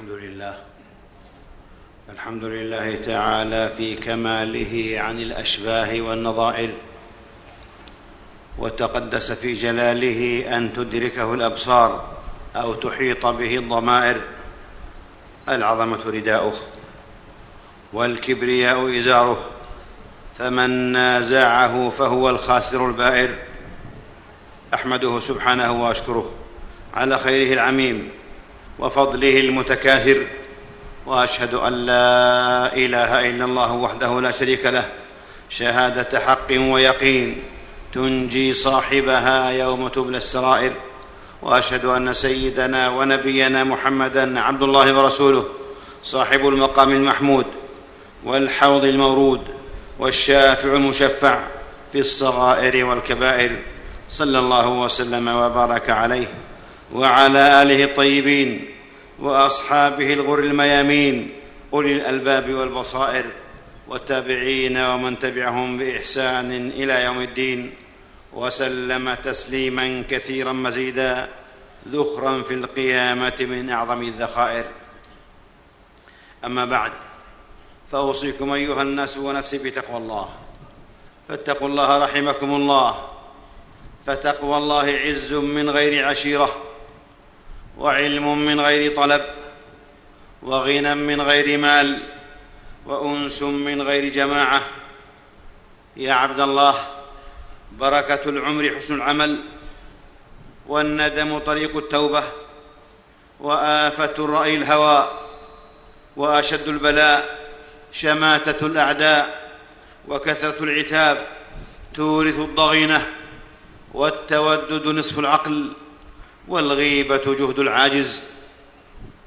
الحمد لله. الحمد لله تعالى في كماله عن الأشباه والنظائر. وتقدس في جلاله أن تدركه الأبصار أو تحيط به الضمائر. العظمة رداؤه. والكبرياء إزاره. فمن نازعه فهو الخاسر البائر. أحمده سبحانه وأشكره على خيره العميم. وفضله المتكاثر وأشهد أن لا إله إلا الله وحده لا شريك له شهادة حق ويقين تنجي صاحبها يوم تبلى السرائر وأشهد أن سيدنا ونبينا محمدا عبد الله ورسوله صاحب المقام المحمود والحوض المورود والشافع المشفع في الصغائر والكبائر صلى الله وسلم وبارك عليه وعلى آله الطيبين وأصحابه الغر الميامين أولي الألباب والبصائر والتابعين ومن تبعهم بإحسان إلى يوم الدين وسلم تسليما كثيرا مزيدا ذخرا في القيامة من أعظم الذخائر. أما بعد فأوصيكم أيها الناس ونفسي بتقوى الله. فاتقوا الله رحمكم الله. فتقوى الله عز من غير عشيرة. وعلم من غير طلب وغنى من غير مال وأنس من غير جماعة. يا عبد الله بركة العمر حسن العمل والندم طريق التوبة وآفة الرأي الهوى وأشد البلاء شماتة الأعداء وكثرة العتاب تورث الضغينة والتودد نصف العقل. والغيبة جهد العاجز.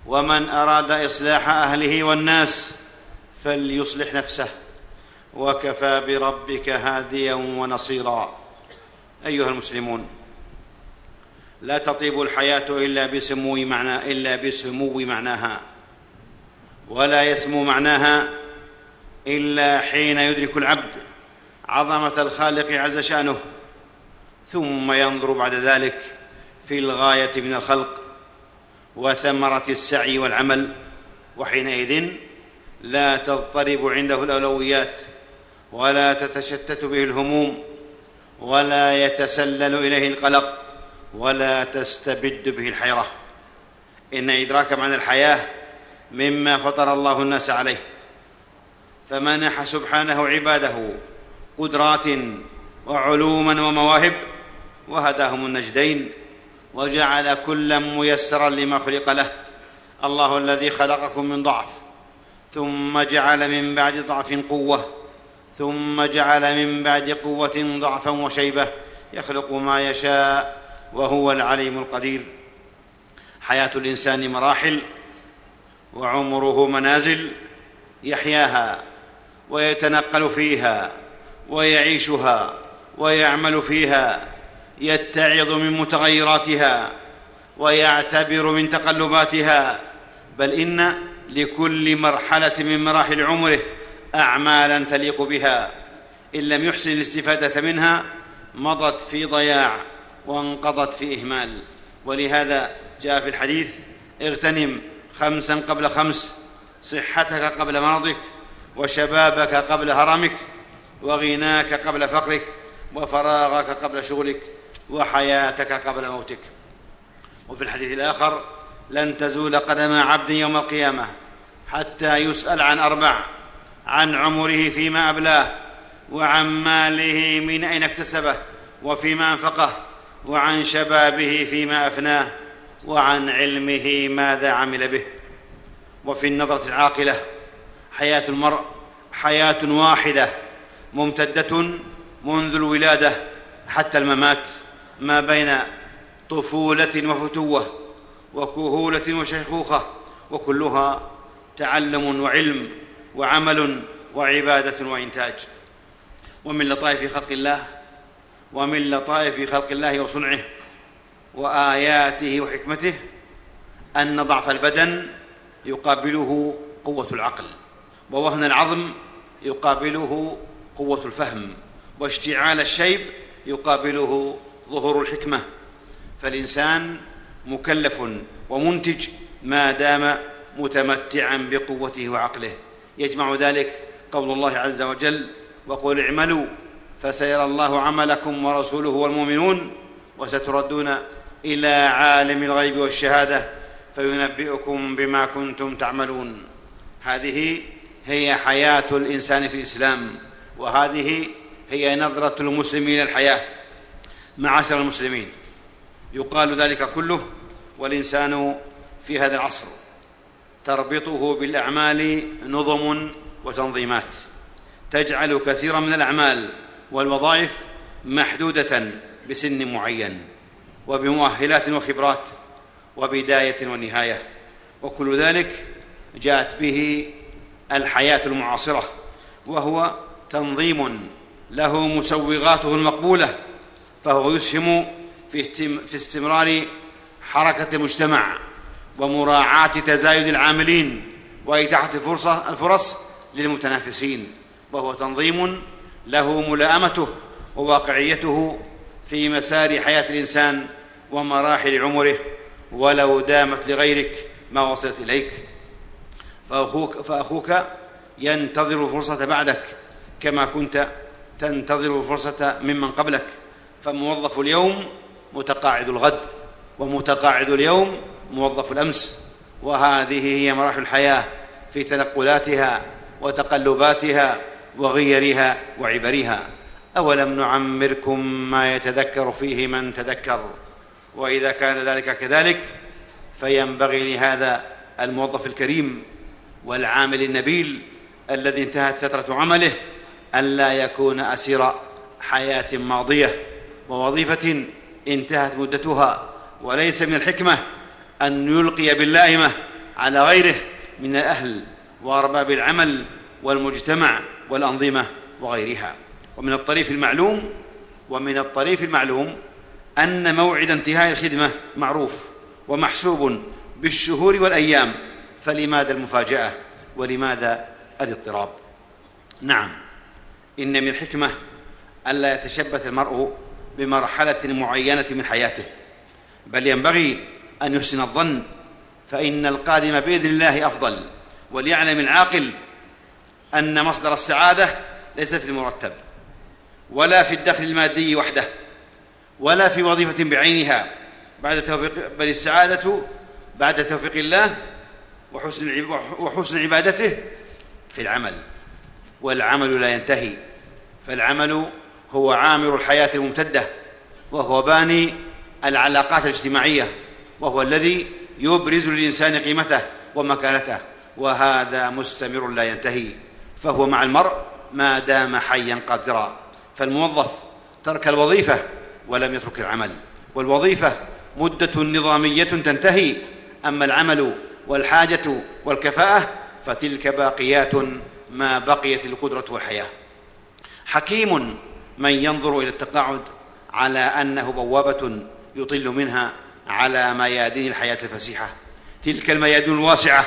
ومن أراد إصلاح أهله والناس فليصلح نفسه. وكفى بربك هاديا ونصيرا. أيها المسلمون لا تطيب الحياة إلا بسمو معنى إلا بسمو معناها. ولا يسمو معناها إلا حين يدرك العبد عظمة الخالق عز شأنه. ثم ينظر بعد ذلك في الغاية من الخلق وثمرة السعي والعمل وحينئذ لا تضطرب عنده الأولويات ولا تتشتت به الهموم ولا يتسلل إليه القلق ولا تستبد به الحيرة. إن إدراك معنى الحياة مما فطر الله الناس عليه. فمنح سبحانه عباده قدرات وعلوما ومواهب وهداهم النجدين. وجعل كلا ميسرا لما خلق له. الله الذي خلقكم من ضعف ثم جعل من بعد ضعف قوة ثم جعل من بعد قوة ضعفا وشيبة. يخلق ما يشاء وهو العليم القدير. حياة الإنسان مراحل وعمره منازل يحياها ويتنقل فيها ويعيشها ويعمل فيها. يتعظ من متغيراتها ويعتبر من تقلباتها بل إن لكل مرحلة من مراحل عمره أعمالا تليق بها. إن لم يحسن الاستفادة منها مضت في ضياع وانقضت في إهمال. ولهذا جاء في الحديث اغتنم خمسا قبل خمس صحتك قبل مرضك وشبابك قبل هرمك وغناك قبل فقرك وفراغك قبل شغلك. وحياتك قبل موتك. وفي الحديث الآخر لن تزول قدم عبد يوم القيامة حتى يسأل عن أربع عن عمره فيما أبلاه وعن ماله من أين اكتسبه وفيما أنفقه وعن شبابه فيما أفناه وعن علمه ماذا عمل به. وفي النظرة العاقلة حياة المرء حياة واحدة ممتدة منذ الولادة حتى الممات. ما بين طفولة وفتوة وكهولة وشيخوخة وكلها تعلم وعلم وعمل وعبادة وإنتاج. ومن لطائف خلق الله ومن لطائف خلق الله وصنعه وآياته وحكمته أن ضعف البدن يقابله قوة العقل ووهن العظم يقابله قوة الفهم واشتعال الشيب يقابله ظهور الحكمة. فالإنسان مكلف ومنتج ما دام متمتعا بقوته وعقله. يجمع ذلك قول الله عز وجل وقل اعملوا فسيرى الله عملكم ورسوله والمؤمنون. وستردون إلى عالم الغيب والشهادة فينبئكم بما كنتم تعملون. هذه هي حياة الإنسان في الإسلام وهذه هي نظرة المسلم إلى الحياة معاشر المسلمين. يقال ذلك كله والإنسان في هذا العصر. تربطه بالأعمال نظم وتنظيمات. تجعل كثيرا من الأعمال والوظائف محدودة بسن معين وبمؤهلات وخبرات وبداية ونهاية. وكل ذلك جاءت به الحياة المعاصرة وهو تنظيم له مسوغاته المقبولة فهو يسهم في استمرار حركة المجتمع ومراعاة تزايد العاملين وإتاحة الفرصة الفرص للمتنافسين وهو تنظيم له ملائمته وواقعيته في مسار حياة الإنسان ومراحل عمره ولو دامت لغيرك ما وصلت إليك. فأخوك, فأخوك ينتظر الفرصة بعدك كما كنت تنتظر الفرصة ممن قبلك. فموظف اليوم متقاعد الغد ومتقاعد اليوم موظف الأمس. وهذه هي مراحل الحياة في تنقلاتها وتقلباتها وغيرها وعبرها. أولم نعمركم ما يتذكر فيه من تذكر؟ وإذا كان ذلك كذلك فينبغي لهذا الموظف الكريم والعامل النبيل الذي انتهت فترة عمله الا يكون أسير حياة ماضية. ووظيفه انتهت مدتها وليس من الحكمة أن يلقي باللائمة على غيره من الأهل وأرباب العمل والمجتمع والأنظمة وغيرها. ومن الطريف المعلوم ومن الطريف المعلوم أن موعد انتهاء الخدمة معروف ومحسوب بالشهور والأيام فلماذا المفاجأة ولماذا الاضطراب؟ نعم إن من الحكمة الا يتشبث المرء بمرحلة معينة من حياته. بل ينبغي أن يحسن الظن فإن القادم بإذن الله أفضل وليعلم العاقل أن مصدر السعادة ليس في المرتب ولا في الدخل المادي وحده ولا في وظيفة بعينها. بعد توفيق بل السعادة بعد توفيق الله وحسن وحسن عبادته في العمل. والعمل لا ينتهي فالعمل هو عامر الحياة الممتدة وهو باني العلاقات الاجتماعية وهو الذي يبرز للإنسان قيمته ومكانته وهذا مستمر لا ينتهي فهو مع المرء ما دام حيا قادرا فالموظف ترك الوظيفة ولم يترك العمل والوظيفة مدة نظامية تنتهي أما العمل والحاجة والكفاءة فتلك باقيات ما بقيت القدرة والحياة. حكيم من ينظر إلى التقاعد على أنه بوابة يطل منها على ميادين الحياة الفسيحة. تلك الميادين الواسعة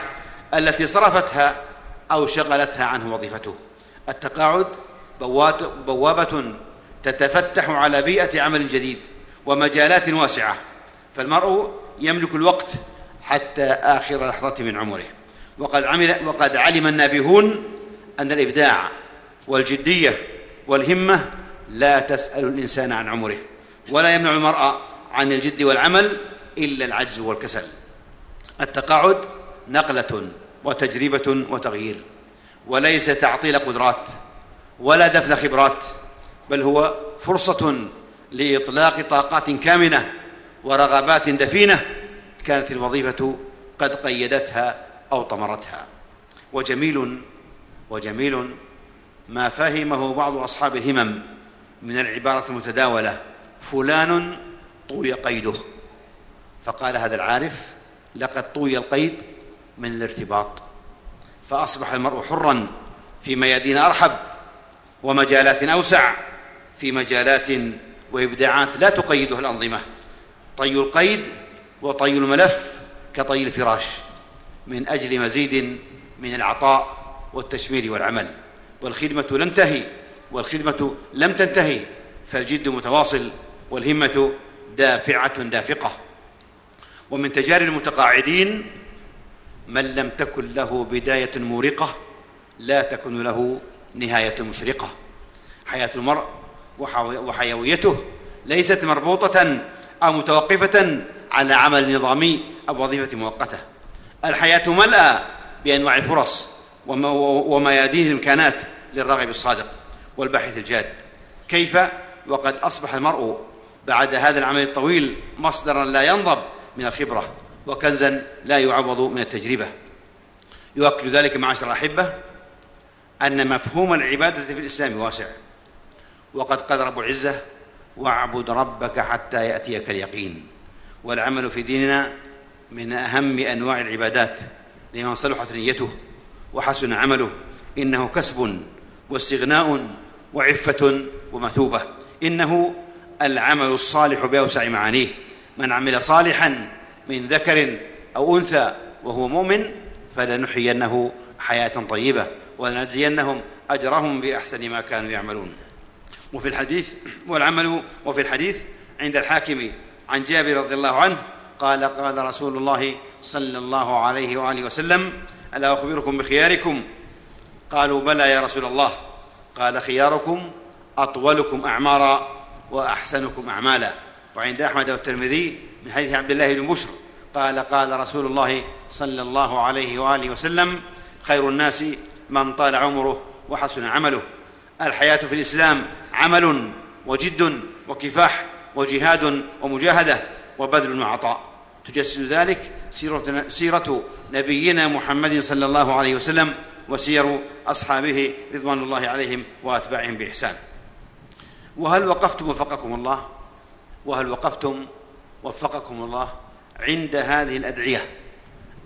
التي صرفتها أو شغلتها عنه وظيفته. التقاعد بوابة تتفتح على بيئة عمل جديد ومجالات واسعة فالمرء يملك الوقت حتى آخر لحظة من عمره. وقد عمل وقد علم النابهون أن الإبداع والجدية والهمة لا تسأل الإنسان عن عمره ولا يمنع المرء عن الجد والعمل إلا العجز والكسل. التقاعد نقلة وتجربة وتغيير وليس تعطيل قدرات ولا دفن خبرات بل هو فرصة لإطلاق طاقات كامنة ورغبات دفينة كانت الوظيفة قد قيدتها أو طمرتها. وجميل وجميل ما فهمه بعض أصحاب الهمم من العبارة المتداولة فلان طوي قيده. فقال هذا العارف لقد طوي القيد من الارتباط. فأصبح المرء حرا في ميادين أرحب ومجالات أوسع في مجالات وإبداعات لا تقيدها الأنظمة. طي القيد وطي الملف كطي الفراش من أجل مزيد من العطاء والتشمير والعمل. والخدمة لن تنتهي والخدمة لم تنتهي فالجد متواصل والهمة دافعة دافقة. ومن تجارب المتقاعدين من لم تكن له بداية مورقة لا تكن له نهاية مشرقة. حياة المرء وحيويته ليست مربوطة أو متوقفة على عمل نظامي أو وظيفة مؤقتة. الحياة ملأى بأنواع الفرص وميادين الإمكانات للراغب الصادق. والباحث الجاد. كيف؟ وقد أصبح المرء بعد هذا العمل الطويل مصدرا لا ينضب من الخبرة وكنزا لا يعوض من التجربة. يؤكد ذلك معاشر الأحبة أن مفهوم العبادة في الإسلام واسع. وقد قال رب العزة واعبد ربك حتى يأتيك اليقين والعمل في ديننا من أهم أنواع العبادات لمن صلحت نيته وحسن عمله. إنه كسب واستغناء وعفة ومثوبة. إنه العمل الصالح بأوسع معانيه. من عمل صالحا من ذكر أو أنثى وهو مؤمن فلنحيينه حياة طيبة ولنجزينهم أجرهم بأحسن ما كانوا يعملون. وفي الحديث والعمل وفي الحديث عند الحاكم عن جابر رضي الله عنه قال قال رسول الله صلى الله عليه وآله وسلم ألا أخبركم بخياركم؟ قالوا بلى يا رسول الله. قال خياركم أطولكم أعمارا وأحسنكم أعمالا. وعند أحمد والترمذي من حديث عبد الله بن بشر قال قال رسول الله صلى الله عليه وآله وسلم خير الناس من طال عمره وحسن عمله. الحياة في الإسلام عمل وجد وكفاح وجهاد ومجاهدة وبذل وعطاء. تجسد ذلك سيرة, نبينا محمد صلى الله عليه وسلم وسير أصحابه رضوان الله عليهم وأتباعهم بإحسان. وهل وقفتم وفقكم الله؟ وهل وقفتم وفقكم الله عند هذه الأدعية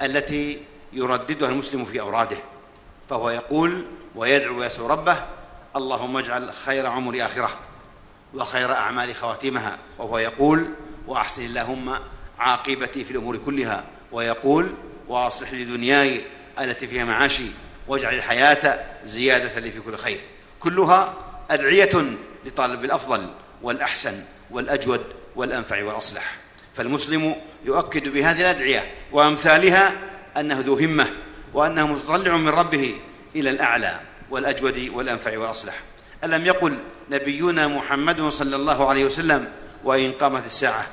التي يرددها المسلم في أوراده؟ فهو يقول ويدعو ويسأل ربه اللهم اجعل خير عمر آخرة وخير أعمال خواتمها وهو يقول وأحسن اللهم عاقبتي في الأمور كلها. ويقول وأصلح لي دنياي التي فيها معاشي. واجعل الحياة زيادة لي في كل خير. كلها أدعية لطالب الأفضل والأحسن والأجود والأنفع والأصلح. فالمسلم يؤكد بهذه الأدعية وأمثالها أنه ذو همة وأنه متطلع من ربه إلى الأعلى والأجود والأنفع والأصلح. ألم يقل نبينا محمد صلى الله عليه وسلم وإن قامت الساعة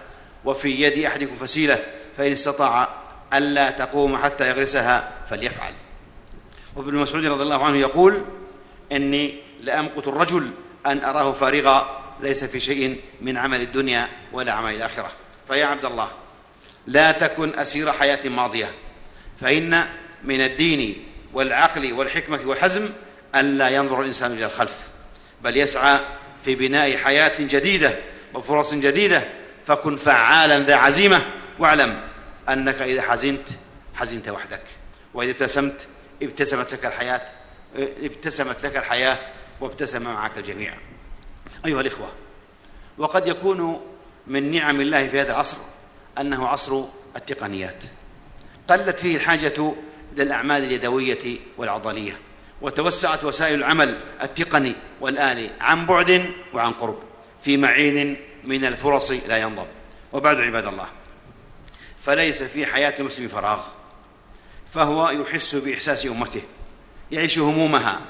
وفي يد أحدكم فسيلة فإن استطاع ألا تقوم حتى يغرسها فليفعل. وابن مسعود رضي الله عنه يقول إني لأمقت الرجل أن أراه فارغا ليس في شيء من عمل الدنيا ولا عمل الآخرة. فيا عبد الله لا تكن أسير حياة ماضية. فإن من الدين والعقل والحكمة والحزم ألا ينظر الإنسان إلى الخلف بل يسعى في بناء حياة جديدة وفرص جديدة. فكن فعالا ذا عزيمة واعلم أنك إذا حزنت حزنت وحدك. وإذا ابتسمت ابتسمت لك الحياة ابتسمت لك الحياة وابتسم معك الجميع. أيها الإخوة وقد يكون من نعم الله في هذا العصر أنه عصر التقنيات. قلت فيه الحاجة إلى الأعمال اليدوية والعضلية وتوسعت وسائل العمل التقني والآلي عن بعد وعن قرب في معين من الفرص لا ينضب. وبعد عباد الله فليس في حياة المسلم فراغ. فهو يحس بإحساس أمته يعيش همومها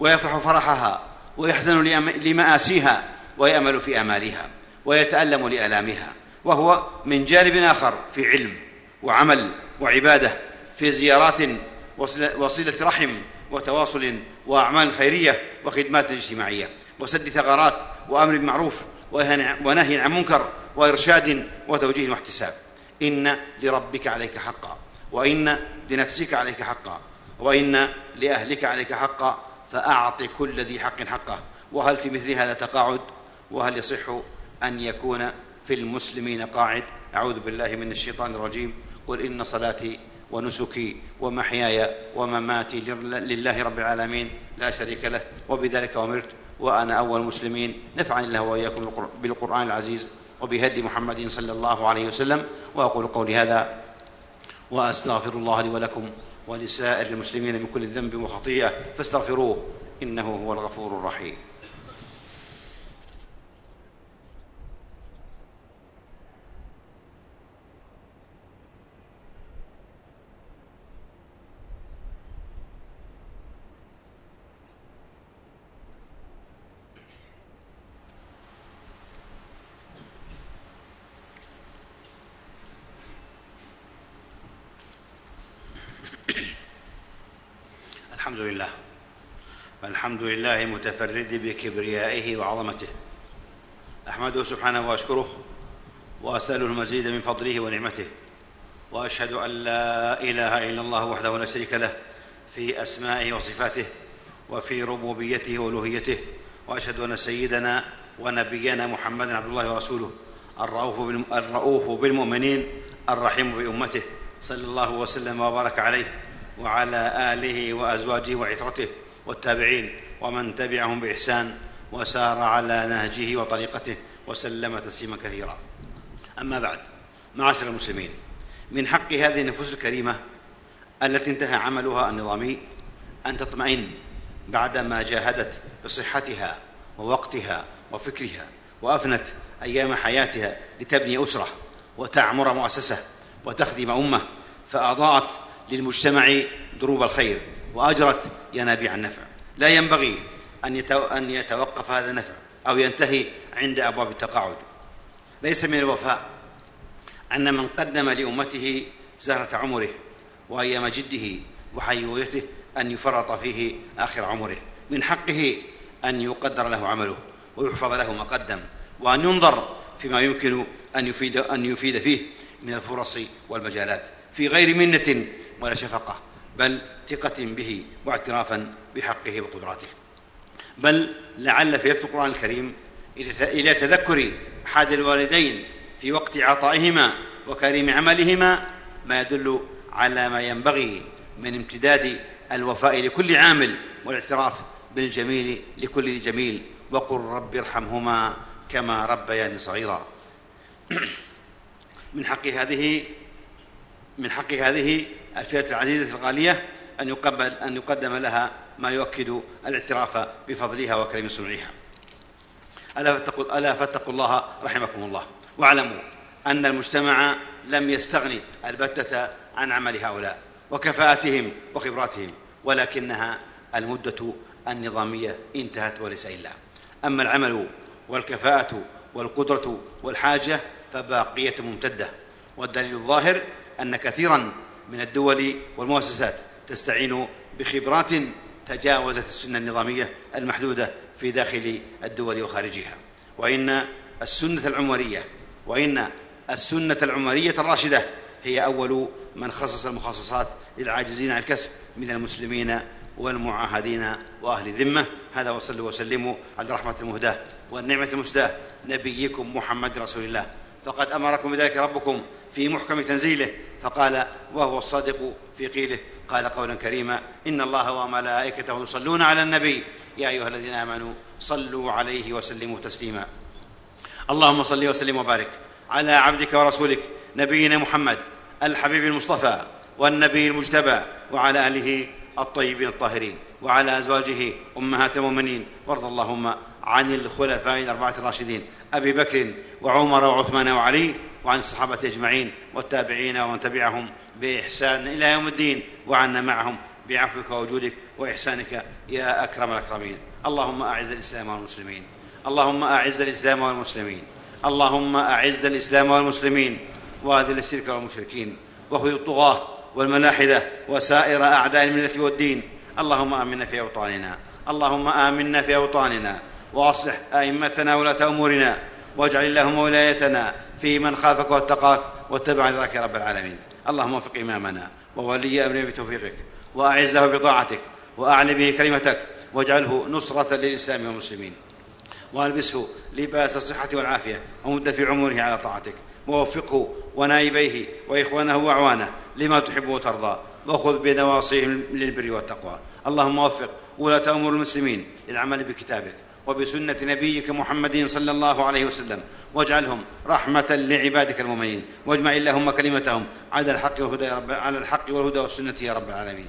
ويفرح فرحها ويحزن لمآسيها ويأمل في آمالها ويتألم لآلامها وهو من جانب آخر في علم وعمل وعبادة في زيارات وصلة رحم وتواصل وأعمال خيرية وخدمات اجتماعية وسد ثغرات وأمر بالمعروف ونهي عن منكر وإرشاد وتوجيه واحتساب. إن لربك عليك حقا. وإن لنفسك عليك حقا وإن لأهلك عليك حقا فأعط كل ذي حق حقه. وهل في مثل هذا تقاعد؟ وهل يصح أن يكون في المسلمين قاعد؟ أعوذ بالله من الشيطان الرجيم. قل إن صلاتي ونسكي ومحياي ومماتي لله رب العالمين لا شريك له وبذلك أمرت وأنا أول المسلمين. نفعني الله وإياكم بالقرآن العزيز وبهدي محمد صلى الله عليه وسلم وأقول قولي هذا. وأستغفر الله لي ولكم ولسائر المسلمين من كل ذنب وخطيئة فاستغفروه إنه هو الغفور الرحيم. الحمد لله. الحمد لله المتفرد بكبريائه وعظمته. أحمده سبحانه وأشكره وأسأله المزيد من فضله ونعمته وأشهد أن لا إله إلا الله وحده لا شريك له في أسمائه وصفاته وفي ربوبيته وألوهيته وأشهد أن سيدنا ونبينا محمدا عبد الله ورسوله الرؤوف بالمؤمنين الرحيم بأمته صلى الله وسلم وبارك عليه. وعلى آله وأزواجه وعترته والتابعين ومن تبعهم بإحسان وسار على نهجه وطريقته وسلم تسليما كثيرا. أما بعد معاشر المسلمين من حق هذه النفوس الكريمة التي انتهى عملها النظامي أن تطمئن بعدما جاهدت بصحتها ووقتها وفكرها وأفنت أيام حياتها لتبني أسرة وتعمر مؤسسة وتخدم أمة فأضاءت للمجتمع دروب الخير وأجرت ينابيع النفع. لا ينبغي أن يتوقف هذا النفع أو ينتهي عند أبواب التقاعد. ليس من الوفاء أن من قدم لأمته زهرة عمره وايام جده وحيويته أن يفرط فيه آخر عمره. من حقه أن يقدر له عمله ويحفظ له ما قدم وأن ينظر فيما يمكن أن يفيد أن يفيد فيه من الفرص والمجالات. في غير منة ولا شفقة بل ثقة به واعترافا بحقه وقدراته. بل لعل في لفظ القرآن الكريم إلى تذكر أحد الوالدين في وقت عطائهما وكريم عملهما ما يدل على ما ينبغي من امتداد الوفاء لكل عامل والاعتراف بالجميل لكل ذي جميل. وقل رب ارحمهما كما ربياني صغيرا. من حق هذه من حق هذه الفئة العزيزة الغالية أن يقبل أن يقدم لها ما يؤكد الاعتراف بفضلها وكريم صنعها ألا فاتقوا ألا فاتقوا الله رحمكم الله. واعلموا أن المجتمع لم يستغني البتة عن عمل هؤلاء وكفاءتهم وخبراتهم ولكنها المدة النظامية انتهت وليس إلا. أما العمل والكفاءة والقدرة والحاجة فباقية ممتدة. والدليل الظاهر أن كثيرا من الدول والمؤسسات تستعين بخبرات تجاوزت السنة النظامية المحدودة في داخل الدول وخارجها. وإن السنة العمرية وإن السنة العمرية الراشدة هي أول من خصص المخصصات للعاجزين عن الكسب من المسلمين والمعاهدين وأهل الذمة هذا وصلوا وسلموا على الرحمة المهداة والنعمة المسداة. نبيكم محمد رسول الله. فقد أمركم بذلك ربكم في محكم تنزيله. فقال وهو الصادق في قيله. قال قولا كريما إن الله وملائكته يصلون على النبي. يا أيها الذين آمنوا صلوا عليه وسلموا تسليما. اللهم صل وسلم وبارك على عبدك ورسولك نبينا محمد الحبيب المصطفى والنبي المجتبى وعلى آله الطيبين الطاهرين وعلى أزواجه أمهات المؤمنين. وارض اللهم عن الخلفاء الأربعة الراشدين أبي بكر وعمر وعثمان وعلي وعن الصحابة أجمعين والتابعين ومن تبعهم بإحسان إلى يوم الدين. وعنا معهم بعفوك ووجودك وإحسانك يا أكرم الأكرمين. اللهم أعز الإسلام والمسلمين. اللهم أعز الإسلام والمسلمين. اللهم أعز الإسلام والمسلمين. وأذل الشرك والمشركين. وخذ الطغاة والملاحده وسائر أعداء الملة والدين. اللهم آمنا في أوطاننا. اللهم آمنا في أوطاننا. وأصلح أئمتنا ولاة أمورنا. واجعل اللهم ولايتنا في من خافك واتقاك واتبع رضاك رب العالمين. اللهم وفق إمامنا وولي أمرنا بتوفيقك. وأعزه بطاعتك. واعل به كلمتك. واجعله نصرة للإسلام والمسلمين. والبسه لباس الصحة والعافية. ومد في عمره على طاعتك. ووفقه ونائبيه وإخوانه وأعوانه. لما تحب وترضى وخذ بنواصيهم للبر والتقوى. اللهم وفق ولاة أمور المسلمين للعمل بكتابك وبسنة نبيك محمد صلى الله عليه وسلم. واجعلهم رحمة لعبادك المؤمنين. واجمع اللهم كلمتهم على الحق والهدى يا رب على الحق والهدى والسنة يا رب العالمين.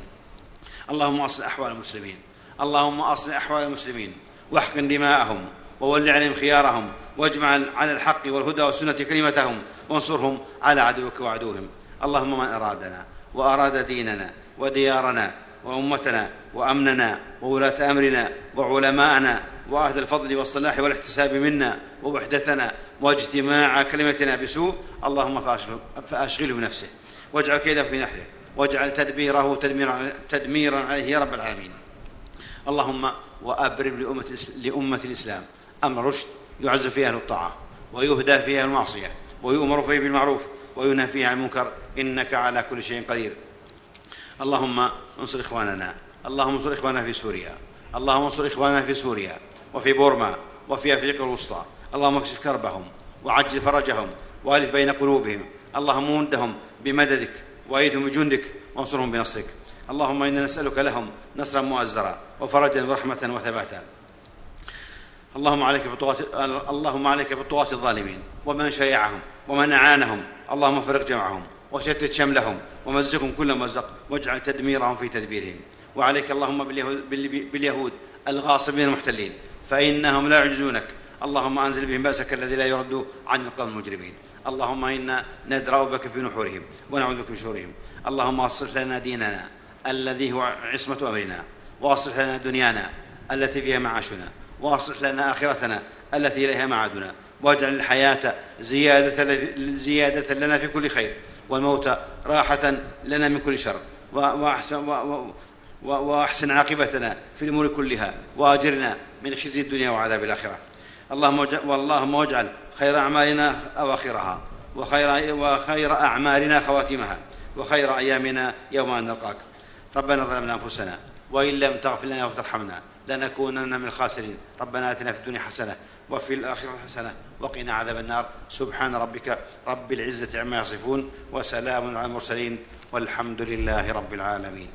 اللهم أصلح أحوال المسلمين. اللهم أصلح أحوال المسلمين. واحقن دماءهم وول عليهم خيارهم. واجمع على الحق والهدى والسنة كلمتهم. وانصرهم على عدوك وعدوهم. اللهم من أرادنا وأراد ديننا وديارنا وأمتنا وأمننا وولاة أمرنا وعلماءنا وأهل الفضل والصلاح والاحتساب منا ووحدتنا واجتماع كلمتنا بسوء اللهم فأشغله بنفسه. واجعل كيده في نحره واجعل تدبيره تدميرا, تدميرا عليه يا رب العالمين. اللهم وأبرم لأمة, لأمة الإسلام أمر رشد يعز فيه أهل الطاعة ويهدى فيه المعصية. ويؤمر فيه بالمعروف وينهى فيه عن المنكر. إنك على كل شيء قدير. اللهم انصر إخواننا. اللهم انصر إخواننا في سوريا. اللهم انصر إخواننا في سوريا وفي بورما وفي أفريقيا الوسطى. اللهم اكشف كربهم وعجل فرجهم وألف بين قلوبهم. اللهم مدهم بمددك وأيدهم بجندك وانصرهم بنصرك. اللهم إنا نسألك لهم نصرا مؤزرا وفرجا ورحمة وثباتا. اللهم عليك بطغاة اللهم عليك بالطغاة الظالمين ومن شيعهم. ومن أعانهم اللهم فرق جمعهم وشتت شملهم ومزقهم كل مزق واجعل تدميرهم في تدبيرهم. وعليك اللهم باليهود, باليهود الغاصبين المحتلين. فإنهم لا يعجزونك. اللهم أنزل بهم بأسك الذي لا يرد عن القوم المجرمين. اللهم إنا ندرا بك في نحورهم ونعوذ بك من شرورهم. اللهم أصلح لنا ديننا الذي هو عصمة أمرنا وأصلح لنا دنيانا التي فيها معاشنا. وأصلح لنا آخرتنا التي إليها معادنا واجعل الحياة زيادة زيادة لنا في كل خير والموت راحة لنا من كل شر وأحسن وأحسن عاقبتنا في الأمور كلها وأجرنا من خزي الدنيا وعذاب الآخرة. اللهم واللهم واجعل خير أعمالنا أواخرها وخير, وخير أعمالنا خواتمها وخير أيامنا يوم أن نلقاك. ربنا ظلمنا أنفسنا وإن لم تغفر لنا وترحمنا لنكونن من الخاسرين. ربنا آتنا في الدنيا حسنة وفي الآخرة حسنة وقنا عذاب النار. سبحان ربك رب العزة عما يصفون وسلام على المرسلين والحمد لله رب العالمين.